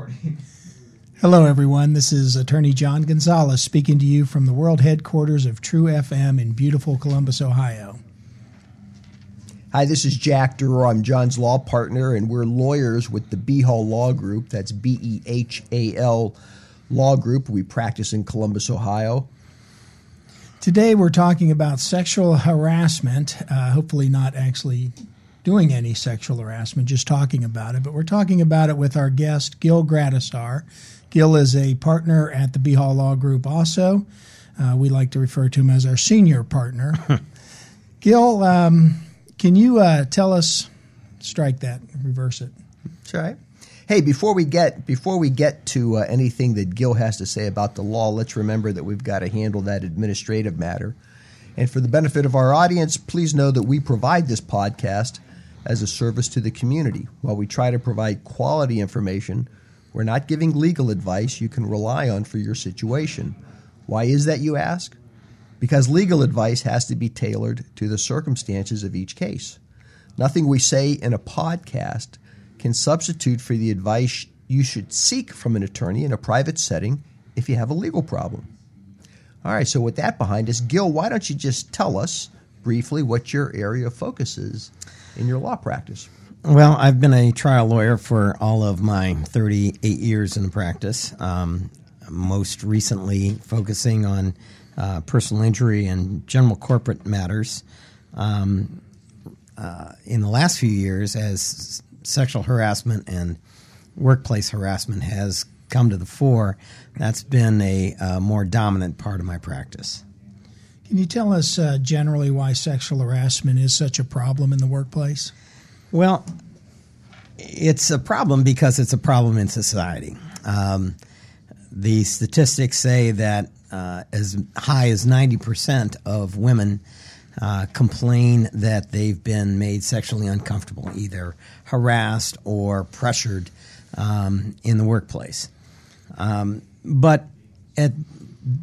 recording. Hello, everyone. This is Attorney John Gonzalez speaking to you from the world headquarters of True FM in beautiful Columbus, Ohio. Hi, this is Jack D'Aurora. I'm John's law partner, and we're lawyers with the Behal Law Group. That's B E H A L Law Group. We practice in Columbus, Ohio. Today, we're talking about sexual harassment, uh, hopefully, not actually doing any sexual harassment, just talking about it. But we're talking about it with our guest, Gil Gradisar. Gil is a partner at the Behal Law Group also. Uh, we like to refer to him as our senior partner. Gil, um, can you uh, tell us, strike that, reverse it. That's right. Hey, before we get before we get to uh, anything that Gil has to say about the law, let's remember that we've got to handle that administrative matter. And for the benefit of our audience, please know that we provide this podcast as a service to the community. While we try to provide quality information, we're not giving legal advice you can rely on for your situation. Why is that, you ask? Because legal advice has to be tailored to the circumstances of each case. Nothing we say in a podcast can substitute for the advice you should seek from an attorney in a private setting if you have a legal problem. All right, so with that behind us, Gil, why don't you just tell us briefly what your area of focus is in your law practice? Well, I've been a trial lawyer for all of my 38 years in practice, um, most recently focusing on uh, personal injury and general corporate matters. Um, uh, in the last few years, as sexual harassment and workplace harassment has come to the fore, that's been a, a more dominant part of my practice. Can you tell us uh, generally why sexual harassment is such a problem in the workplace? Well, it's a problem because it's a problem in society. Um, the statistics say that uh, as high as 90% of women uh, complain that they've been made sexually uncomfortable, either harassed or pressured um, in the workplace. Um, but at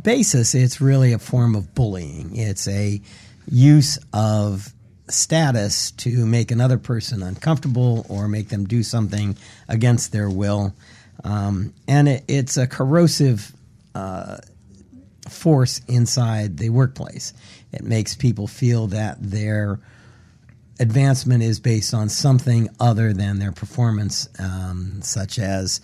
basis, it's really a form of bullying. It's a use of status to make another person uncomfortable or make them do something against their will. Um, and it, it's a corrosive uh, force inside the workplace. It makes people feel that their advancement is based on something other than their performance, um, such as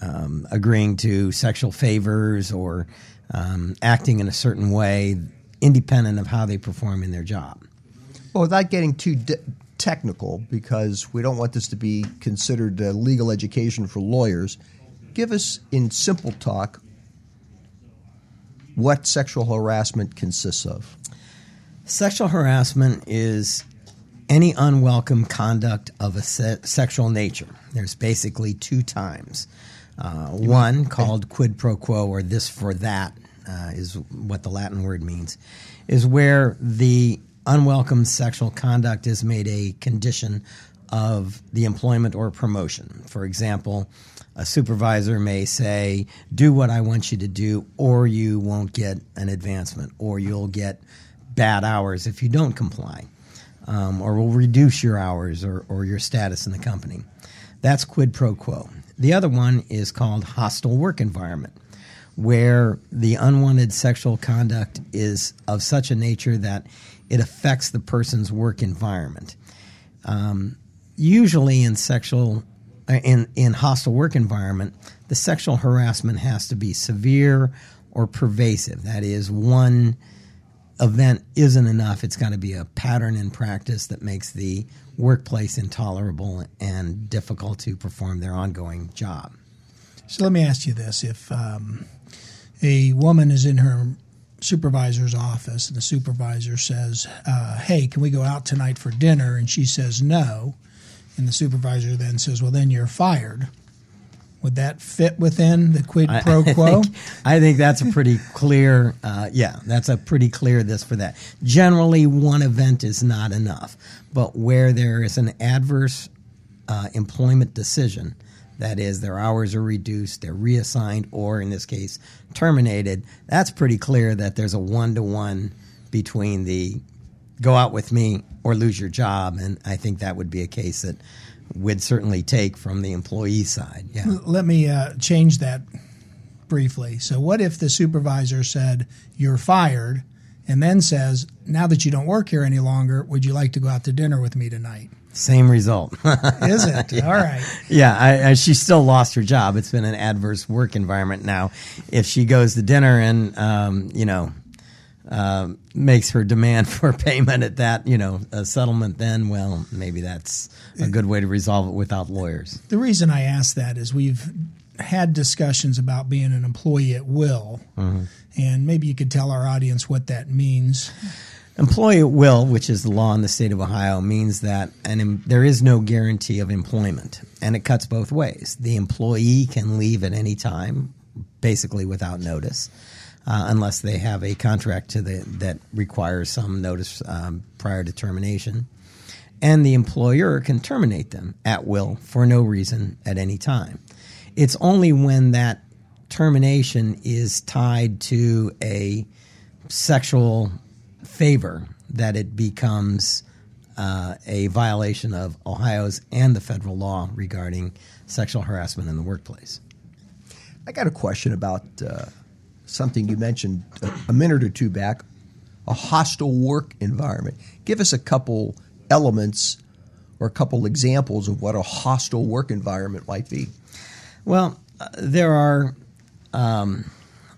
um, agreeing to sexual favors or um, acting in a certain way, independent of how they perform in their job. Well, without getting too technical, because we don't want this to be considered uh, legal education for lawyers, give us in simple talk what sexual harassment consists of. Sexual harassment is any unwelcome conduct of a se- sexual nature. There's basically two times. Uh, one called quid pro quo, or this for that, uh, is what the Latin word means, is where the unwelcome sexual conduct is made a condition of the employment or promotion. For example, a supervisor may say, Do what I want you to do, or you won't get an advancement, or you'll get bad hours if you don't comply, um, or will reduce your hours or, or your status in the company. That's quid pro quo. The other one is called hostile work environment, where the unwanted sexual conduct is of such a nature that it affects the person's work environment. Um, usually, in sexual uh, in in hostile work environment, the sexual harassment has to be severe or pervasive. That is, one event isn't enough. It's got to be a pattern in practice that makes the workplace intolerable and difficult to perform their ongoing job. So let me ask you this: If um, a woman is in her supervisor's office and the supervisor says, uh, "Hey, can we go out tonight for dinner?" and she says no, and the supervisor then says, "Well, then you're fired." Would that fit within the quid pro I, quo? I think, I think that's a pretty clear. Uh, yeah, that's a pretty clear this for that. Generally, one event is not enough, but where there is an adverse uh, employment decision, that is, their hours are reduced, they're reassigned, or in this case, terminated. That's pretty clear that there's a one to one between the go out with me or lose your job, and I think that would be a case that would certainly take from the employee side. Yeah. Let me uh, change that briefly. So, what if the supervisor said, You're fired, and then says, Now that you don't work here any longer, would you like to go out to dinner with me tonight? Same result. Is it? Yeah. All right. Yeah, I, I, she still lost her job. It's been an adverse work environment now. If she goes to dinner and, um, you know, uh, makes her demand for payment at that, you know, a settlement, then, well, maybe that's a good way to resolve it without lawyers. The reason I ask that is we've had discussions about being an employee at will, mm-hmm. and maybe you could tell our audience what that means. Employee at will, which is the law in the state of Ohio, means that an, there is no guarantee of employment, and it cuts both ways. The employee can leave at any time, basically without notice, uh, unless they have a contract the, that requires some notice um, prior to termination. And the employer can terminate them at will for no reason at any time. It's only when that termination is tied to a sexual favor that it becomes uh, a violation of Ohio's and the federal law regarding sexual harassment in the workplace. I got a question about uh, something you mentioned a, minute or two back a hostile work environment. Give us a couple elements or a couple examples of what a hostile work environment might be. Well, uh, there are, um,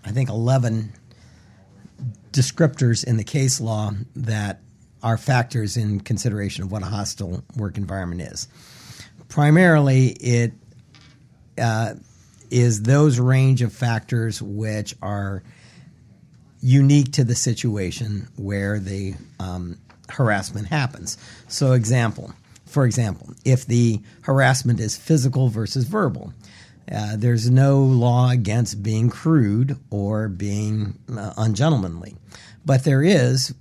I think, 11 descriptors in the case law that are factors in consideration of what a hostile work environment is. Primarily, it uh, is those range of factors which are unique to the situation where the um, harassment happens. So, example, for example, if the harassment is physical versus verbal, uh, there's no law against being crude or being uh, ungentlemanly, but there is,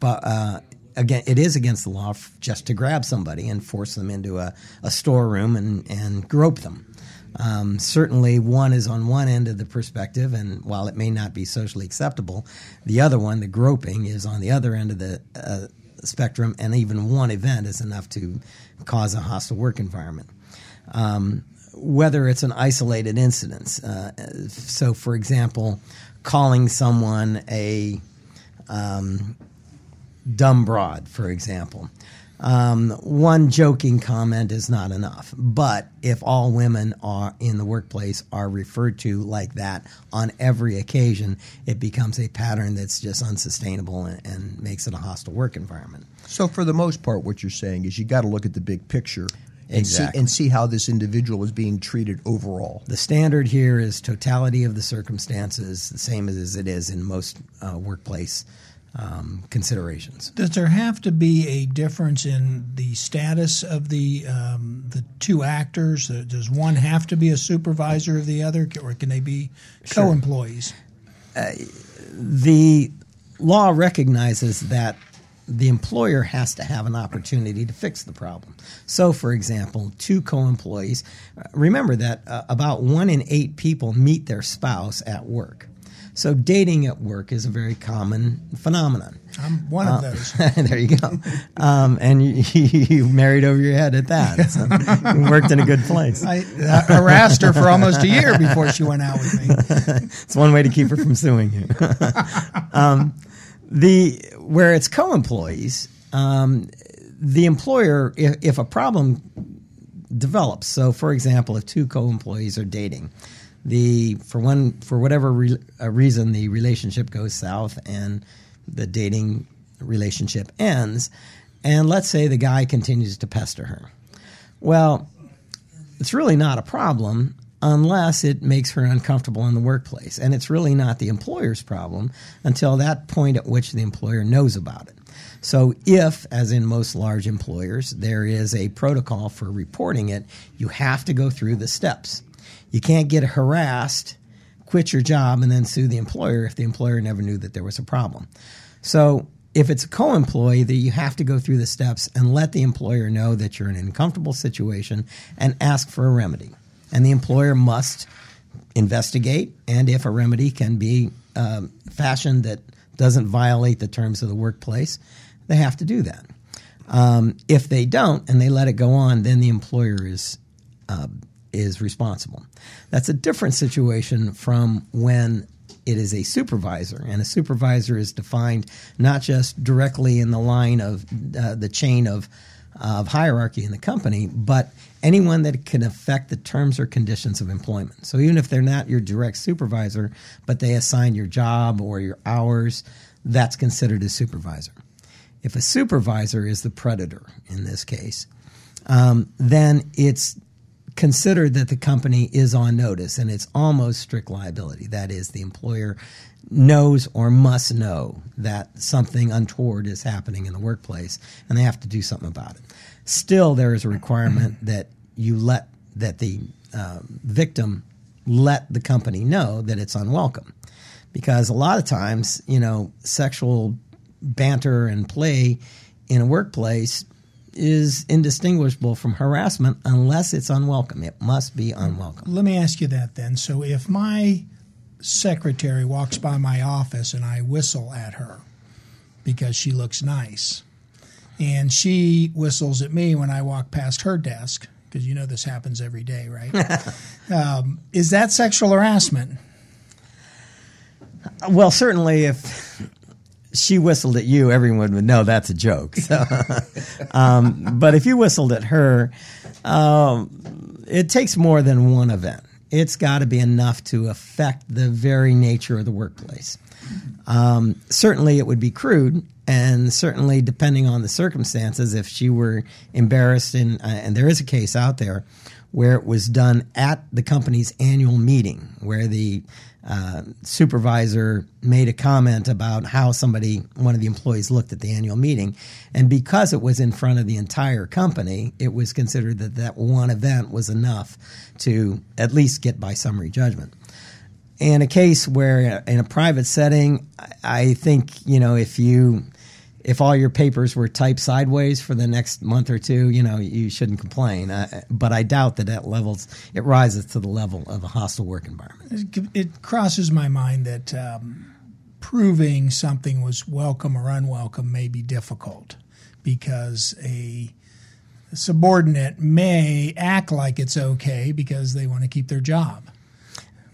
but uh, again, it is against the law just to grab somebody and force them into a, a storeroom and, and grope them. Um, certainly, one is on one end of the perspective, and while it may not be socially acceptable, the other one, the groping, is on the other end of the uh, spectrum, and even one event is enough to cause a hostile work environment. Um, whether it's an isolated incident. Uh, so, for example, calling someone a um, dumb broad, for example. Um, one joking comment is not enough. But if all women are in the workplace are referred to like that on every occasion, it becomes a pattern that's just unsustainable and, and makes it a hostile work environment. So, for the most part, what you're saying is you got to look at the big picture and exactly. see and see how this individual is being treated overall. The standard here is totality of the circumstances, the same as it is in most uh, workplace um, considerations. Does there have to be a difference in the status of the um, the two actors? Uh, does one have to be a supervisor of the other, or can they be Sure. co-employees? the law recognizes that the employer has to have an opportunity to fix the problem. So, for example, two co employees, remember that uh, about one in eight people meet their spouse at work. So, dating at work is a very common phenomenon. I'm one Uh, of those. there you go. Um, and you, you married over your head at that. So you worked in a good place. I uh, harassed her for almost a year before she went out with me. it's one way to keep her from suing you. um, the where it's co-employees, um, the employer, if, if a problem develops, so for example, if two co-employees are dating, the for one for whatever re, uh, reason the relationship goes south and the dating relationship ends, and let's say the guy continues to pester her. Well, it's really not a problem unless it makes her uncomfortable in the workplace. And it's really not the employer's problem until that point at which the employer knows about it. So, if, as in most large employers, there is a protocol for reporting it, you have to go through the steps. You can't get harassed, quit your job, and then sue the employer if the employer never knew that there was a problem. So, if it's a co-employee that you have to go through the steps and let the employer know that you're in an uncomfortable situation and ask for a remedy and the employer must investigate and if a remedy can be um, fashioned that doesn't violate the terms of the workplace they have to do that Um, if they don't and they let it go on, then the employer is uh, is responsible. That's a different situation from when it is a supervisor, and a supervisor is defined not just directly in the line of uh, the chain of of hierarchy in the company, but anyone that can affect the terms or conditions of employment. So even if they're not your direct supervisor, but they assign your job or your hours, that's considered a supervisor. If a supervisor is the predator in this case, um, then it's considered that the company is on notice and it's almost strict liability. That is, the employer knows or must know that something untoward is happening in the workplace and they have to do something about it. Still, there is a requirement that you let that the uh, victim let the company know that it's unwelcome because a lot of times, you know, sexual banter and play in a workplace is indistinguishable from harassment unless it's unwelcome. It must be unwelcome. Let me ask you that then. So if my secretary walks by my office and I whistle at her because she looks nice, and she whistles at me when I walk past her desk, because you know this happens every day, right? um, is that sexual harassment? Well, certainly if she whistled at you, everyone would know that's a joke. So, um, but if you whistled at her, um, it takes more than one event. It's got to be enough to affect the very nature of the workplace. Um, certainly, it would be crude, and certainly, depending on the circumstances, if she were embarrassed, in, uh, and there is a case out there where it was done at the company's annual meeting, where the uh, supervisor made a comment about how somebody, one of the employees, looked at the annual meeting. And because it was in front of the entire company, it was considered that that one event was enough to at least get by summary judgment. In a case where, in a private setting, I think, you know, if you if all your papers were typed sideways for the next month or two, you know, you shouldn't complain. Uh, but I doubt that at levels it rises to the level of a hostile work environment. It crosses my mind that um, proving something was welcome or unwelcome may be difficult because a subordinate may act like it's okay because they want to keep their job.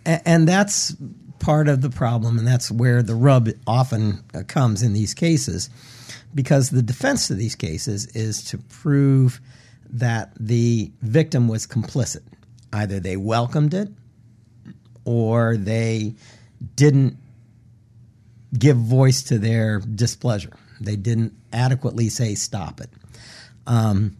And, and that's part of the problem, and that's where the rub often uh, comes in these cases because the defense to these cases is to prove that the victim was complicit. Either they welcomed it or they didn't give voice to their displeasure. They didn't adequately say, stop it. Um,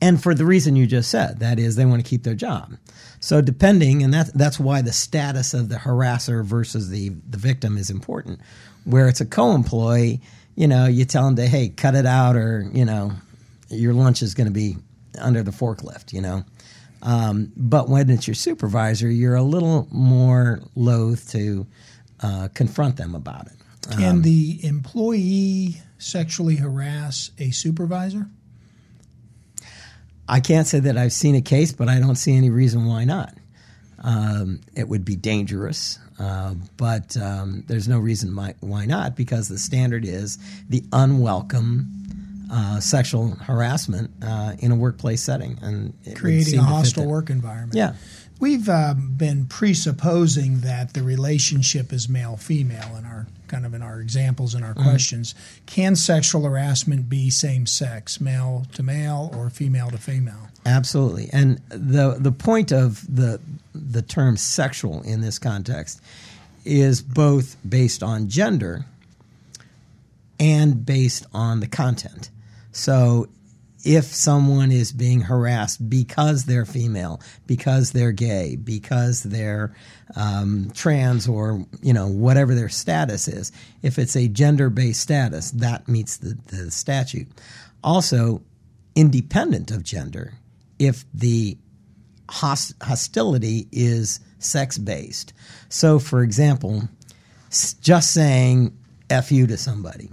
and for the reason you just said, that is, they want to keep their job. So, depending, and that, that's why the status of the harasser versus the, the victim is important. Where it's a co employee, you know, you tell them to, hey, cut it out, or, you know, your lunch is going to be under the forklift, you know. Um, but when it's your supervisor, you're a little more loath to uh, confront them about it. Can um, the employee sexually harass a supervisor? I can't say that I've seen a case, but I don't see any reason why not. Um, it would be dangerous. Uh, but um, there's no reason why, why not because the standard is the unwelcome uh, sexual harassment uh, in a workplace setting and creating a hostile work environment. Yeah. We've uh, been presupposing that the relationship is male female in our kind of in our examples and our mm-hmm. questions. Can sexual harassment be same sex, male to male or female to female? Absolutely. And the the point of the the term sexual in this context is both based on gender and based on the content. So if someone is being harassed because they're female, because they're gay, because they're um, trans, or you know whatever their status is, if it's a gender-based status, that meets the, the statute. Also, independent of gender, if the host- hostility is sex based. So, for example, just saying F you to somebody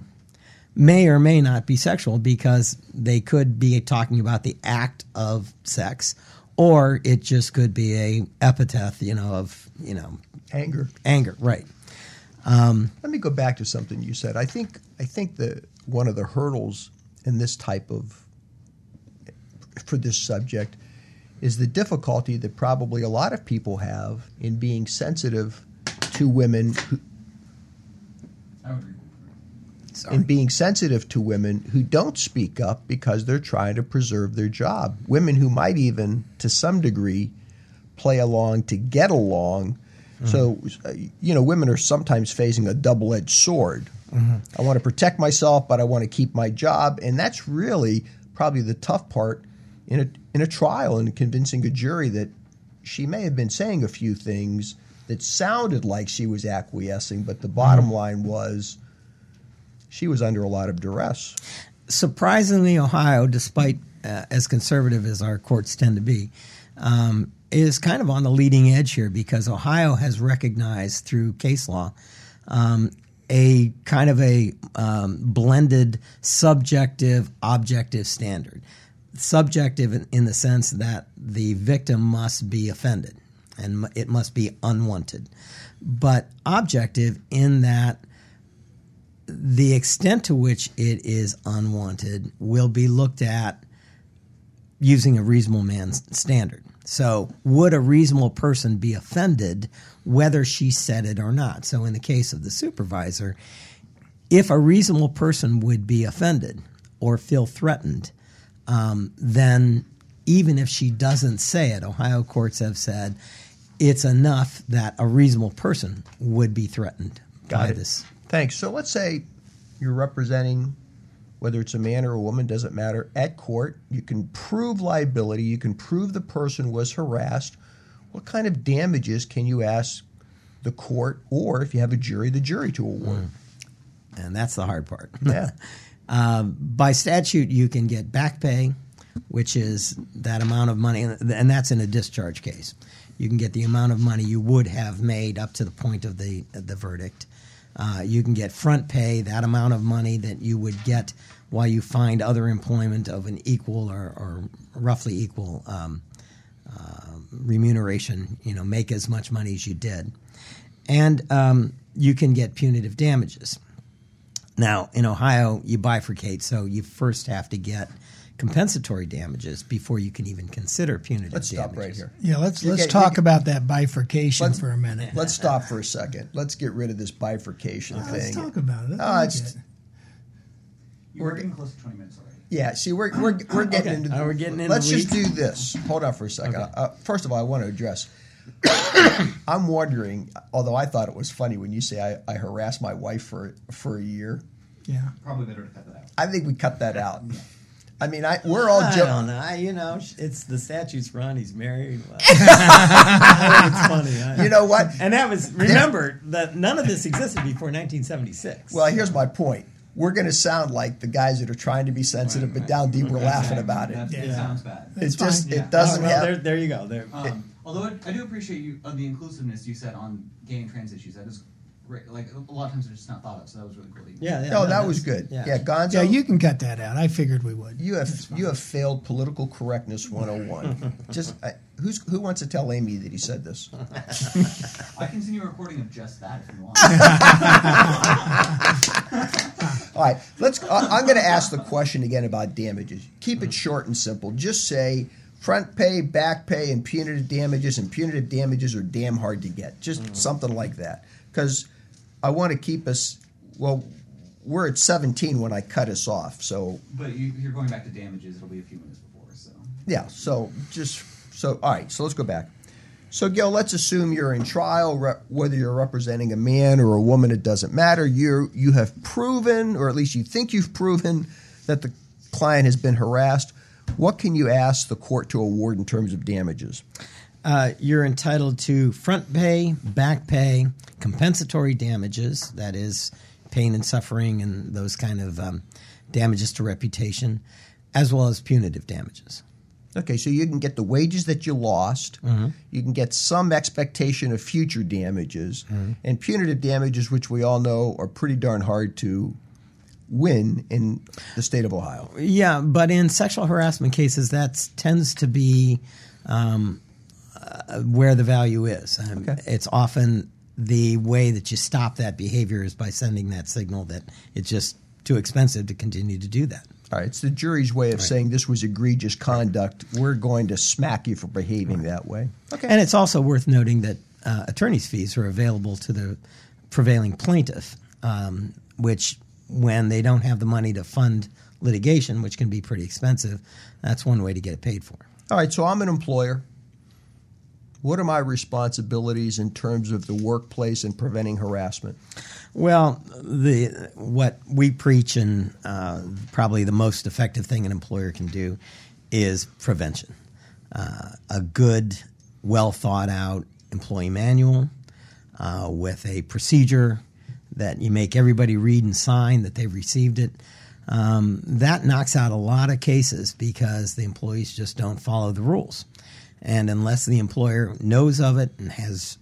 may or may not be sexual because they could be talking about the act of sex or it just could be a epithet, you know, of, you know, anger. Anger, right. Um, Let me go back to something you said. I think I think that one of the hurdles in this type of for this subject is the difficulty that probably a lot of people have in being sensitive to women who, I would agree. Sorry. in being sensitive to women who don't speak up because they're trying to preserve their job. Women who might even, to some degree, play along to get along. So, uh, you know, women are sometimes facing a double edged sword. I want to protect myself, but I want to keep my job. And that's really probably the tough part in a, in a trial and convincing a jury that she may have been saying a few things that sounded like she was acquiescing, but the bottom line was she was under a lot of duress. surprisingly, Ohio, despite uh, as conservative as our courts tend to be, um, is kind of on the leading edge here because Ohio has recognized through case law um, a kind of a um, blended subjective objective standard. Subjective in, in the sense that the victim must be offended and it must be unwanted, but objective in that the extent to which it is unwanted will be looked at using a reasonable man's standard. So, would a reasonable person be offended whether she said it or not? So, in the case of the supervisor, if a reasonable person would be offended or feel threatened, um, then even if she doesn't say it, Ohio courts have said it's enough that a reasonable person would be threatened by Got it. this Thanks. So let's say you're representing, whether it's a man or a woman, doesn't matter, at court. You can prove liability. You can prove the person was harassed. What kind of damages can you ask the court, or if you have a jury, the jury to award? and that's the hard part. Yeah. Um, by statute, you can get back pay, which is that amount of money, and that's in a discharge case. You can get the amount of money you would have made up to the point of the the verdict. Uh, you can get front pay, that amount of money that you would get while you find other employment of an equal or, or roughly equal um, uh, remuneration. You know, make as much money as you did, and um, you can get punitive damages. Now, in Ohio, you bifurcate, so you first have to get compensatory damages before you can even consider punitive Let's stop right here. Yeah, let's You let's get- talk you about that bifurcation for a minute. Let's stop for a second. Let's get rid of this bifurcation Uh, Let's talk about it. Oh, I like it's- it. You were getting close to 20 minutes already. Yeah, see, we're we're, we're getting Okay. into. Now we're getting into Let's just do this. Hold on for a second. Okay. Uh, first of all, I want to address. I'm wondering, although I thought it was funny when you say I, I harassed my wife for for a year. Yeah. Probably better to cut that out. I think we cut that out. I mean, I we're all I jo- don't know. I, you know, it's the statutes run. He's married. Well, I think it's funny. I- You know what? And that was remember that none of this existed before 1976. Well, here's my point. We're going to sound like the guys that are trying to be sensitive, but down deep we're laughing about it. That, Yeah. It sounds bad. It just fine. it doesn't Oh, well, have. there, there you go. There. Um, although I, I do appreciate you uh, the inclusiveness you said on gay and trans issues. That is great. Like a lot of times they're just not thought of, so that was really cool. that yeah, yeah. No, that that's- was good. Yeah. Yeah, Gonzo. Yeah, you can cut that out. I figured we would. You have you have failed political correctness 101. Just I, who's who wants to tell Amy that he said this? I can send a recording of just that if you want. All right, let's. I- I'm going to ask the question again about damages. Keep it short and simple. Just say front pay, back pay, and punitive damages. And punitive damages are damn hard to get. Just mm-hmm. something like that. Because I want to keep us. Well, we're at 17 when I cut us off. So but you, you're going back to damages. It'll be a few minutes before. So yeah. So just so all right. So let's go back. So Gil, let's assume you're in trial, re- whether you're representing a man or a woman, it doesn't matter. You you have proven, or at least you think you've proven, that the client has been harassed. What can you ask the court to award in terms of damages? Uh, you're entitled to front pay, back pay, compensatory damages, that is, pain and suffering and those kind of um, damages to reputation, as well as punitive damages. Okay, so you can get the wages that you lost. You can get some expectation of future damages, and punitive damages, which we all know are pretty darn hard to win in the state of Ohio. Yeah, but in sexual harassment cases, that tends to be um, uh, where the value is. Um, Okay. It's often the way that you stop that behavior is by sending that signal that it's just too expensive to continue to do that. All right, it's the jury's way of saying this was egregious conduct. We're going to smack you for behaving that way. Okay. And it's also worth noting that uh, attorney's fees are available to the prevailing plaintiff, um, which, when they don't have the money to fund litigation, which can be pretty expensive, that's one way to get it paid for. All right, so I'm an employer. What are my responsibilities in terms of the workplace and preventing harassment? Well, the what we preach and uh, probably the most effective thing an employer can do is prevention. Uh, a good, well thought out employee manual uh, with a procedure that you make everybody read and sign that they've received it. Um, that knocks out a lot of cases because the employees just don't follow the rules. And unless the employer knows of it and has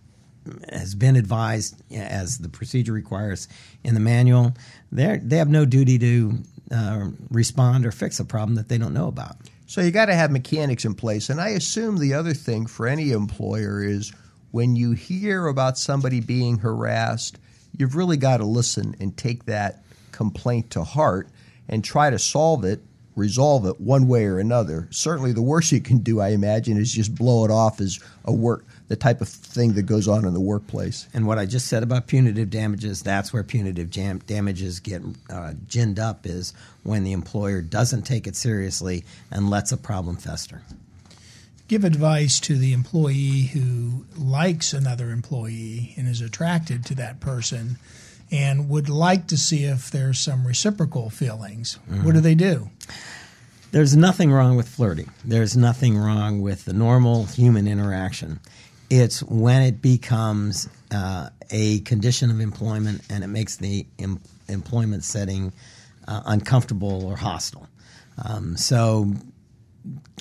has been advised as the procedure requires in the manual, they they have no duty to uh, respond or fix a problem that they don't know about. So you got to have mechanics in place. And I assume the other thing for any employer is when you hear about somebody being harassed, you've really got to listen and take that complaint to heart and try to solve it, resolve it one way or another. Certainly, the worst you can do, I imagine, is just blow it off as a work the type of thing that goes on in the workplace. And what I just said about punitive damages, that's where punitive jam- damages get uh, ginned up is when the employer doesn't take it seriously and lets a problem fester. Give advice to the employee who likes another employee and is attracted to that person and would like to see if there's some reciprocal feelings. What do they do? There's nothing wrong with flirting. There's nothing wrong with the normal human interaction. It's when it becomes uh, a condition of employment and it makes the em- employment setting uh, uncomfortable or hostile. Um, so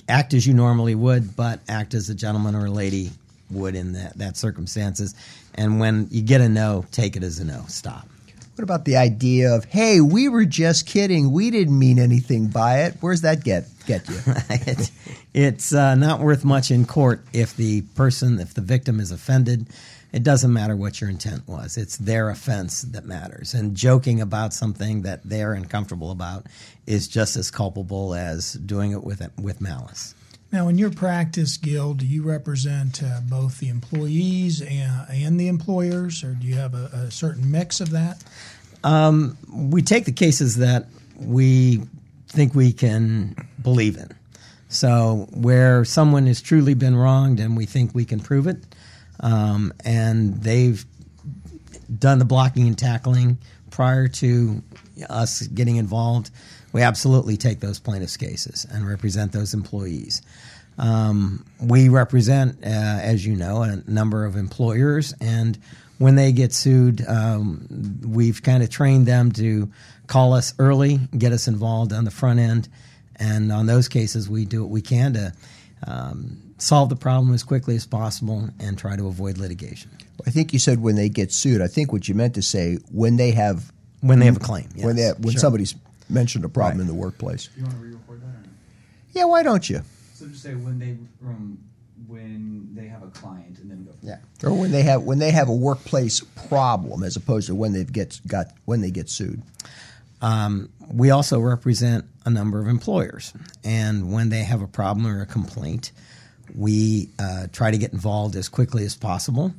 act as you normally would, but act as a gentleman or a lady would in that, that circumstances. And when you get a no, take it as a no. Stop. What about the idea of, hey, we were just kidding. We didn't mean anything by it. Where's that get get you? it, it's uh, not worth much in court if the person, if the victim is offended. It doesn't matter what your intent was. It's their offense that matters. And joking about something that they're uncomfortable about is just as culpable as doing it with with malice. Now, in your practice, Gil, do you represent uh, both the employees and, and, the employers, or do you have a, a certain mix of that? Um, we take the cases that we think we can believe in. So, where someone has truly been wronged and we think we can prove it, um, and they've done the blocking and tackling prior to us getting involved, we absolutely take those plaintiffs' cases and represent those employees. Um, we represent, uh, as you know, a number of employers, and when they get sued, um, we've kind of trained them to call us early, get us involved on the front end, and on those cases, we do what we can to um, solve the problem as quickly as possible and try to avoid litigation. I think you said when they get sued. I think what you meant to say when they have when they have a claim. Yes. When they have, when Sure. somebody's mentioned a problem Right. in the workplace. You want to re-record that? Or no? Yeah, why don't you? So just say when they um, when they have a client, and then go. From Yeah. Or when they have when they have a workplace problem, as opposed to when they get got when they get sued. Um, we also represent a number of employers, and when they have a problem or a complaint, we uh, try to get involved as quickly as possible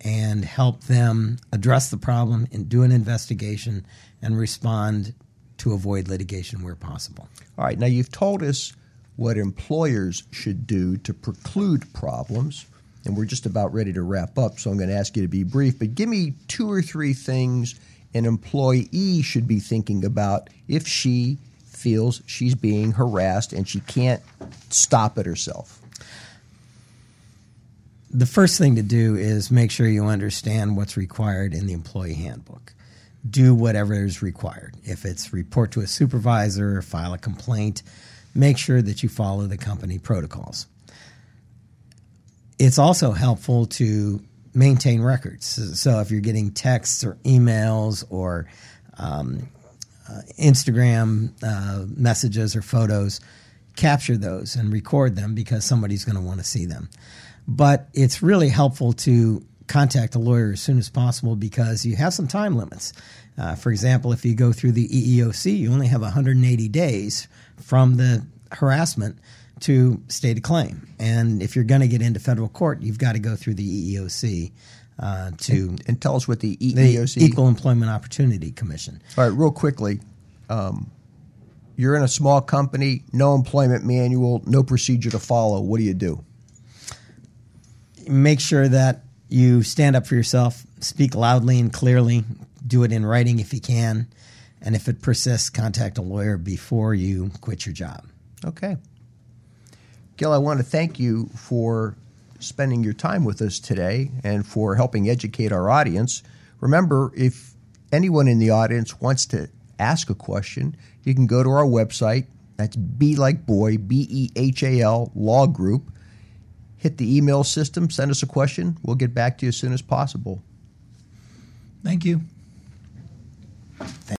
and help them address the problem and do an investigation and respond to avoid litigation where possible. All right. Now you've told us what employers should do to preclude problems, and we're just about ready to wrap up. So I'm going to ask you to be brief, but give me two or three things an employee should be thinking about if she feels she's being harassed and she can't stop it herself. The first thing to do is make sure you understand what's required in the employee handbook. Do whatever is required. If it's report to a supervisor, or file a complaint, make sure that you follow the company protocols. It's also helpful to maintain records. So if you're getting texts or emails or um, uh, Instagram uh, messages or photos, capture those and record them because somebody's going to want to see them. But it's really helpful to contact a lawyer as soon as possible because you have some time limits. Uh, for example, if you go through the EEOC, you only have 180 days from the harassment to state a claim. And if you're going to get into federal court, you've got to go through the EEOC uh, to And tell us what the E the Equal Employment Opportunity Commission. All right, real quickly. Um, you're in a small company, no employment manual, no procedure to follow. What do you do? Make sure that you stand up for yourself, speak loudly and clearly, do it in writing if you can, and if it persists, contact a lawyer before you quit your job. Okay. Gil, I want to thank you for spending your time with us today and for helping educate our audience. Remember, if anyone in the audience wants to ask a question, you can go to our website. That's B like boy, B E H A L, Law Group. Hit the email system, send us a question. We'll get back to you as soon as possible. Thank you.